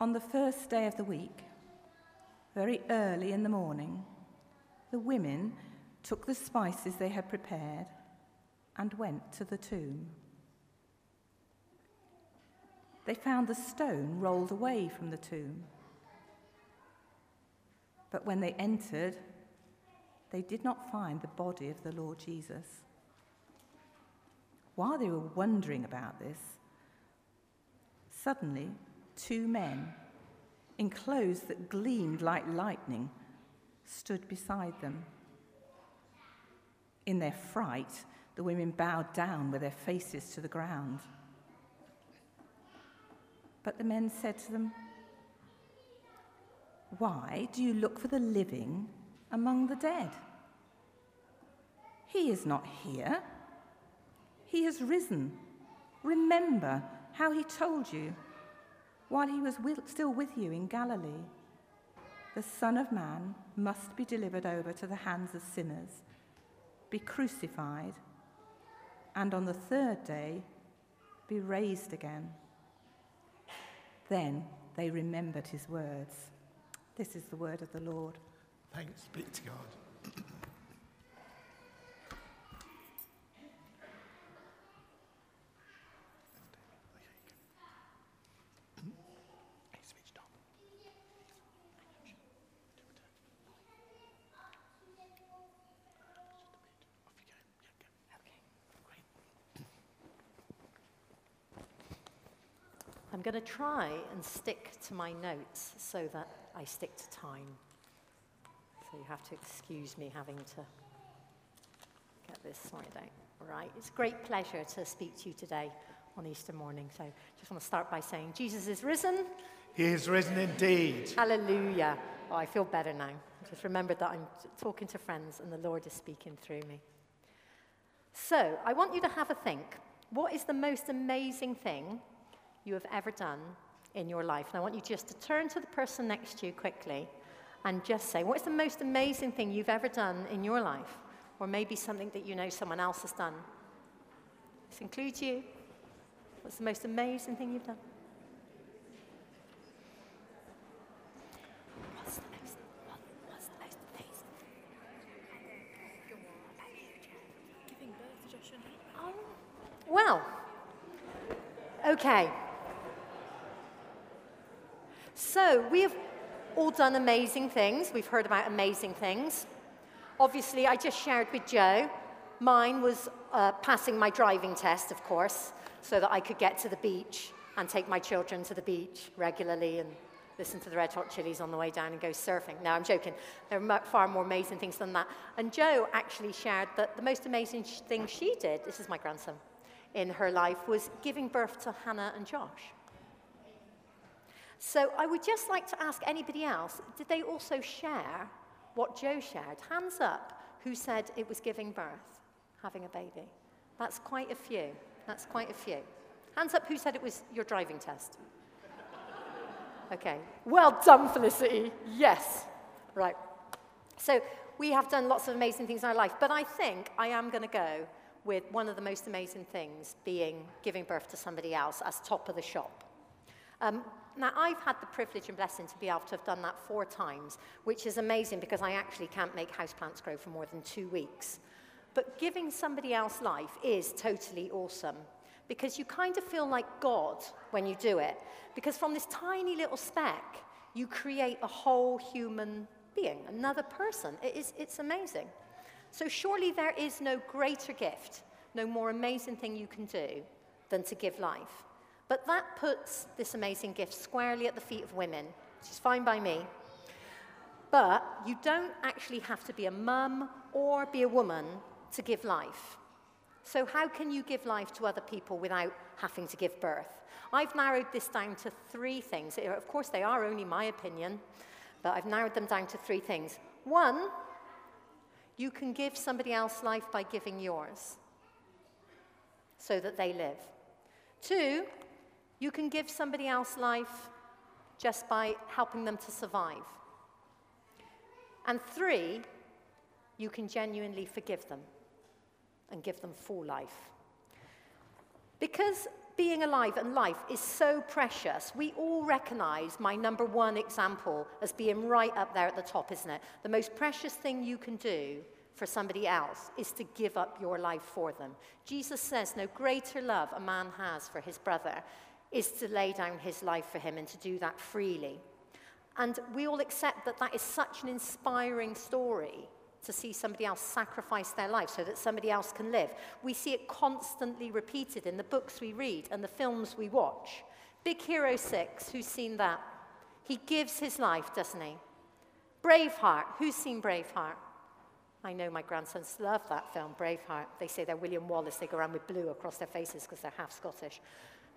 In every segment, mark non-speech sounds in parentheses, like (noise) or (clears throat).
On the first day of the week, very early in the morning, the women took the spices they had prepared and went to the tomb. They found the stone rolled away from the tomb. But when they entered, they did not find the body of the Lord Jesus. While they were wondering about this, suddenly two men, in clothes that gleamed like lightning, stood beside them. In their fright, the women bowed down with their faces to the ground. But the men said to them, Why do you look for the living among the dead? He is not here. He has risen. Remember how he told you while he was with, still with you in Galilee. The Son of Man must be delivered over to the hands of sinners, be crucified, and on the third day be raised again. Then they remembered his words. This is the word of the Lord. Thanks be to God. (clears throat) I'm going to try and stick to my notes so that I stick to time. So you have to excuse me having to get this sorted out. Right, it's a great pleasure to speak to you today on Easter morning. So just want to start by saying Jesus is risen. He is risen indeed. Hallelujah. Oh, I feel better now. Just remembered that I'm talking to friends and the Lord is speaking through me. So I want you to have a think. What is the most amazing thing you have ever done in your life? And I want you just to turn to the person next to you quickly and just say, What's the most amazing thing you've ever done in your life? Or maybe something that you know someone else has done. This includes you. What's the most amazing thing you've done? What's the most, what, what's the most amazing Giving birth to Josh and Oh, well, okay. So we have all done amazing things. We've heard about amazing things. Obviously, I just shared with Joe. Mine was uh, passing my driving test, of course, so that I could get to the beach and take my children to the beach regularly and listen to the Red Hot Chilies on the way down and go surfing. No, I'm joking. There are far more amazing things than that. And Joe actually shared that the most amazing thing she did, this is my grandson, in her life was giving birth to Hannah and Josh. So I would just like to ask anybody else, did they also share what Joe shared? Hands up who said it was giving birth, having a baby. That's quite a few. That's quite a few. Hands up who said it was your driving test. Okay. Well done, Felicity. Yes. Right. So we have done lots of amazing things in our life, but I think I am going to go with one of the most amazing things being giving birth to somebody else as top of the shop. Um, now, I've had the privilege and blessing to be able to have done that four times, which is amazing because I actually can't make houseplants grow for more than two weeks. But giving somebody else life is totally awesome because you kind of feel like God when you do it. Because from this tiny little speck, you create a whole human being, another person. It is, it's amazing. So, surely there is no greater gift, no more amazing thing you can do than to give life. But that puts this amazing gift squarely at the feet of women, which is fine by me. But you don't actually have to be a mum or be a woman to give life. So, how can you give life to other people without having to give birth? I've narrowed this down to three things. Eh, of course, they are only my opinion, but I've narrowed them down to three things. One, you can give somebody else life by giving yours so that they live. Two, you can give somebody else life just by helping them to survive. And three, you can genuinely forgive them and give them full life. Because being alive and life is so precious, we all recognize my number one example as being right up there at the top, isn't it? The most precious thing you can do for somebody else is to give up your life for them. Jesus says, No greater love a man has for his brother is to lay down his life for him and to do that freely. And we all accept that that is such an inspiring story to see somebody else sacrifice their life so that somebody else can live. We see it constantly repeated in the books we read and the films we watch. Big Hero 6, who's seen that? He gives his life, doesn't he? Braveheart, who's seen Braveheart? I know my grandsons love that film, Braveheart. They say they're William Wallace. They go around with blue across their faces because they're half Scottish.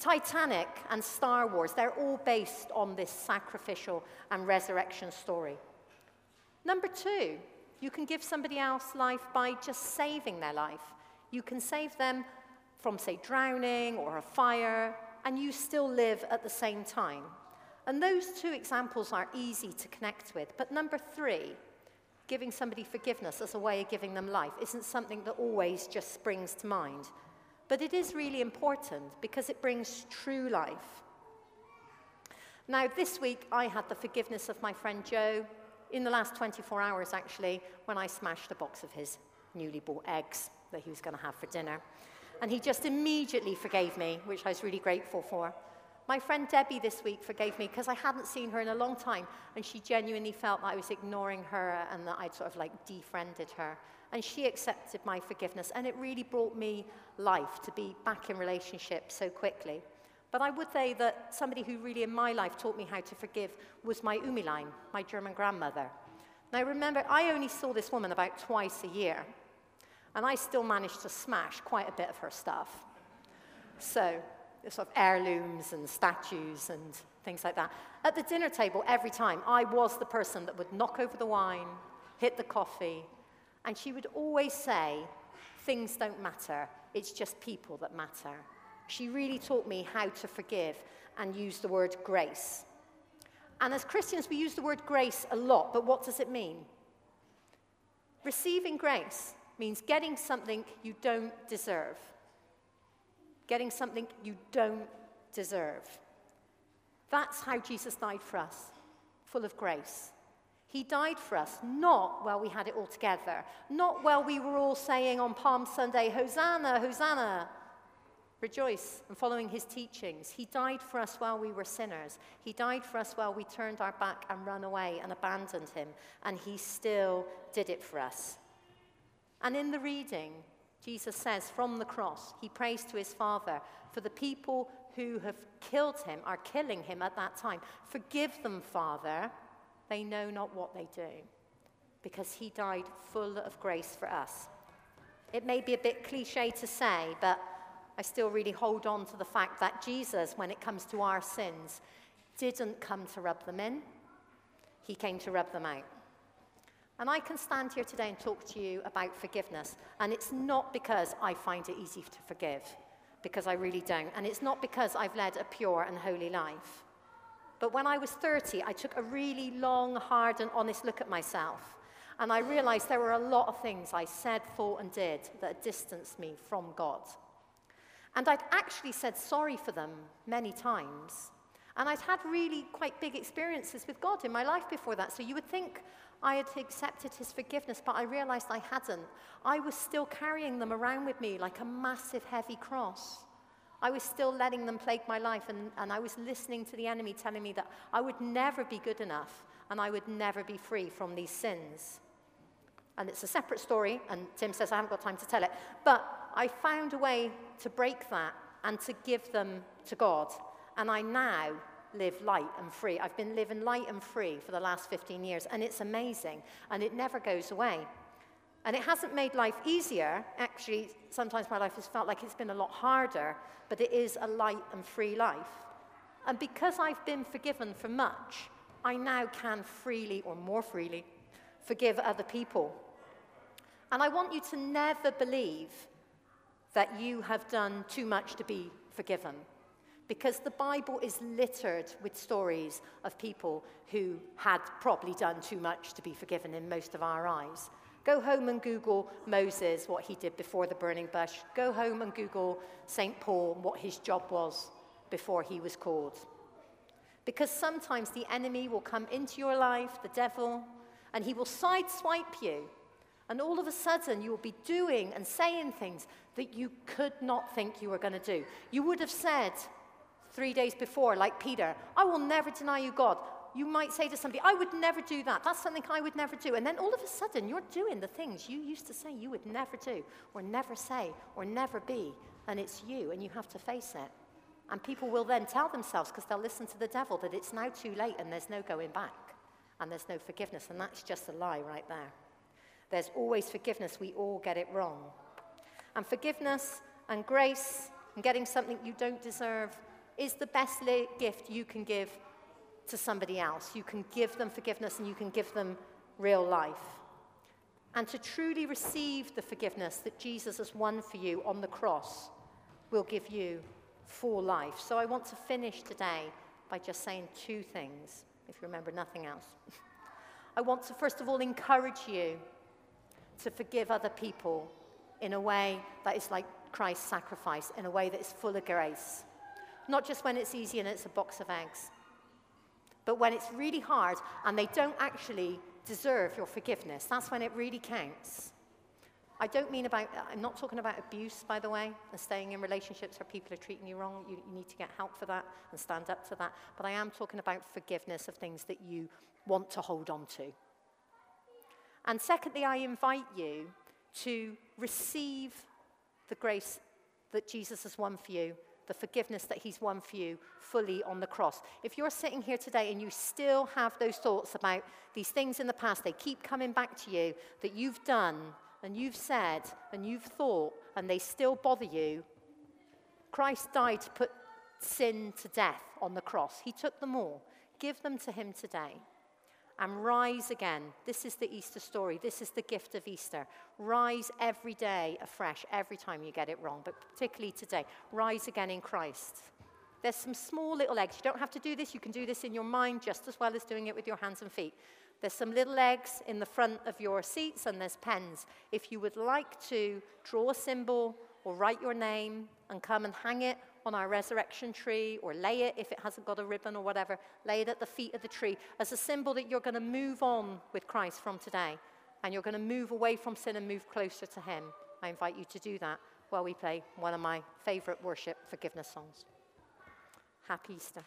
Titanic and Star Wars, they're all based on this sacrificial and resurrection story. Number two, you can give somebody else life by just saving their life. You can save them from, say, drowning or a fire, and you still live at the same time. And those two examples are easy to connect with. But number three, giving somebody forgiveness as a way of giving them life, isn't something that always just springs to mind. But it is really important because it brings true life. Now, this week I had the forgiveness of my friend Joe in the last 24 hours, actually, when I smashed a box of his newly bought eggs that he was going to have for dinner. And he just immediately forgave me, which I was really grateful for. My friend Debbie this week forgave me because I hadn't seen her in a long time, and she genuinely felt that I was ignoring her and that I'd sort of like defriended her. And she accepted my forgiveness, and it really brought me life to be back in relationship so quickly. But I would say that somebody who really in my life taught me how to forgive was my Umilein, my German grandmother. Now remember, I only saw this woman about twice a year, and I still managed to smash quite a bit of her stuff. So, sort of heirlooms and statues and things like that. At the dinner table, every time, I was the person that would knock over the wine, hit the coffee, and she would always say, Things don't matter, it's just people that matter. She really taught me how to forgive and use the word grace. And as Christians, we use the word grace a lot, but what does it mean? Receiving grace means getting something you don't deserve. Getting something you don't deserve. That's how Jesus died for us, full of grace. He died for us, not while we had it all together, not while we were all saying on Palm Sunday, Hosanna, Hosanna. Rejoice and following his teachings. He died for us while we were sinners. He died for us while we turned our back and ran away and abandoned him. And he still did it for us. And in the reading, Jesus says from the cross, he prays to his Father for the people who have killed him, are killing him at that time. Forgive them, Father. They know not what they do. Because he died full of grace for us. It may be a bit cliche to say, but I still really hold on to the fact that Jesus, when it comes to our sins, didn't come to rub them in, he came to rub them out. And I can stand here today and talk to you about forgiveness. And it's not because I find it easy to forgive, because I really don't. And it's not because I've led a pure and holy life. But when I was 30, I took a really long, hard, and honest look at myself. And I realized there were a lot of things I said, thought, and did that distanced me from God. And I'd actually said sorry for them many times. And I'd had really quite big experiences with God in my life before that. So you would think I had accepted his forgiveness, but I realized I hadn't. I was still carrying them around with me like a massive, heavy cross. I was still letting them plague my life, and, and I was listening to the enemy telling me that I would never be good enough and I would never be free from these sins. And it's a separate story, and Tim says I haven't got time to tell it. But I found a way to break that and to give them to God. And I now live light and free. I've been living light and free for the last 15 years, and it's amazing, and it never goes away. And it hasn't made life easier. Actually, sometimes my life has felt like it's been a lot harder, but it is a light and free life. And because I've been forgiven for much, I now can freely, or more freely, forgive other people. And I want you to never believe that you have done too much to be forgiven. Because the Bible is littered with stories of people who had probably done too much to be forgiven in most of our eyes. Go home and Google Moses, what he did before the burning bush. Go home and Google St. Paul, what his job was before he was called. Because sometimes the enemy will come into your life, the devil, and he will sideswipe you. And all of a sudden, you will be doing and saying things that you could not think you were going to do. You would have said three days before, like Peter, I will never deny you, God. You might say to somebody, I would never do that. That's something I would never do. And then all of a sudden, you're doing the things you used to say you would never do, or never say, or never be. And it's you, and you have to face it. And people will then tell themselves, because they'll listen to the devil, that it's now too late and there's no going back and there's no forgiveness. And that's just a lie right there. There's always forgiveness. We all get it wrong. And forgiveness and grace and getting something you don't deserve is the best gift you can give to somebody else. You can give them forgiveness and you can give them real life. And to truly receive the forgiveness that Jesus has won for you on the cross will give you full life. So I want to finish today by just saying two things, if you remember nothing else. (laughs) I want to, first of all, encourage you to forgive other people in a way that is like Christ's sacrifice, in a way that is full of grace. Not just when it's easy and it's a box of eggs, but when it's really hard and they don't actually deserve your forgiveness. That's when it really counts. I don't mean about, I'm not talking about abuse, by the way, and staying in relationships where people are treating you wrong. You, you, need to get help for that and stand up to that. But I am talking about forgiveness of things that you want to hold on to. And secondly, I invite you to receive the grace that Jesus has won for you, the forgiveness that he's won for you fully on the cross. If you're sitting here today and you still have those thoughts about these things in the past, they keep coming back to you that you've done and you've said and you've thought and they still bother you, Christ died to put sin to death on the cross. He took them all. Give them to Him today and rise again. This is the Easter story. This is the gift of Easter. Rise every day afresh, every time you get it wrong, but particularly today. Rise again in Christ. There's some small little eggs. You don't have to do this. You can do this in your mind just as well as doing it with your hands and feet. There's some little eggs in the front of your seats, and there's pens. If you would like to draw a symbol or write your name and come and hang it on our resurrection tree or lay it if it hasn't got a ribbon or whatever, lay it at the feet of the tree as a symbol that you're going to move on with Christ from today and you're going to move away from sin and move closer to Him. I invite you to do that while we play one of my favorite worship forgiveness songs. Happy Easter.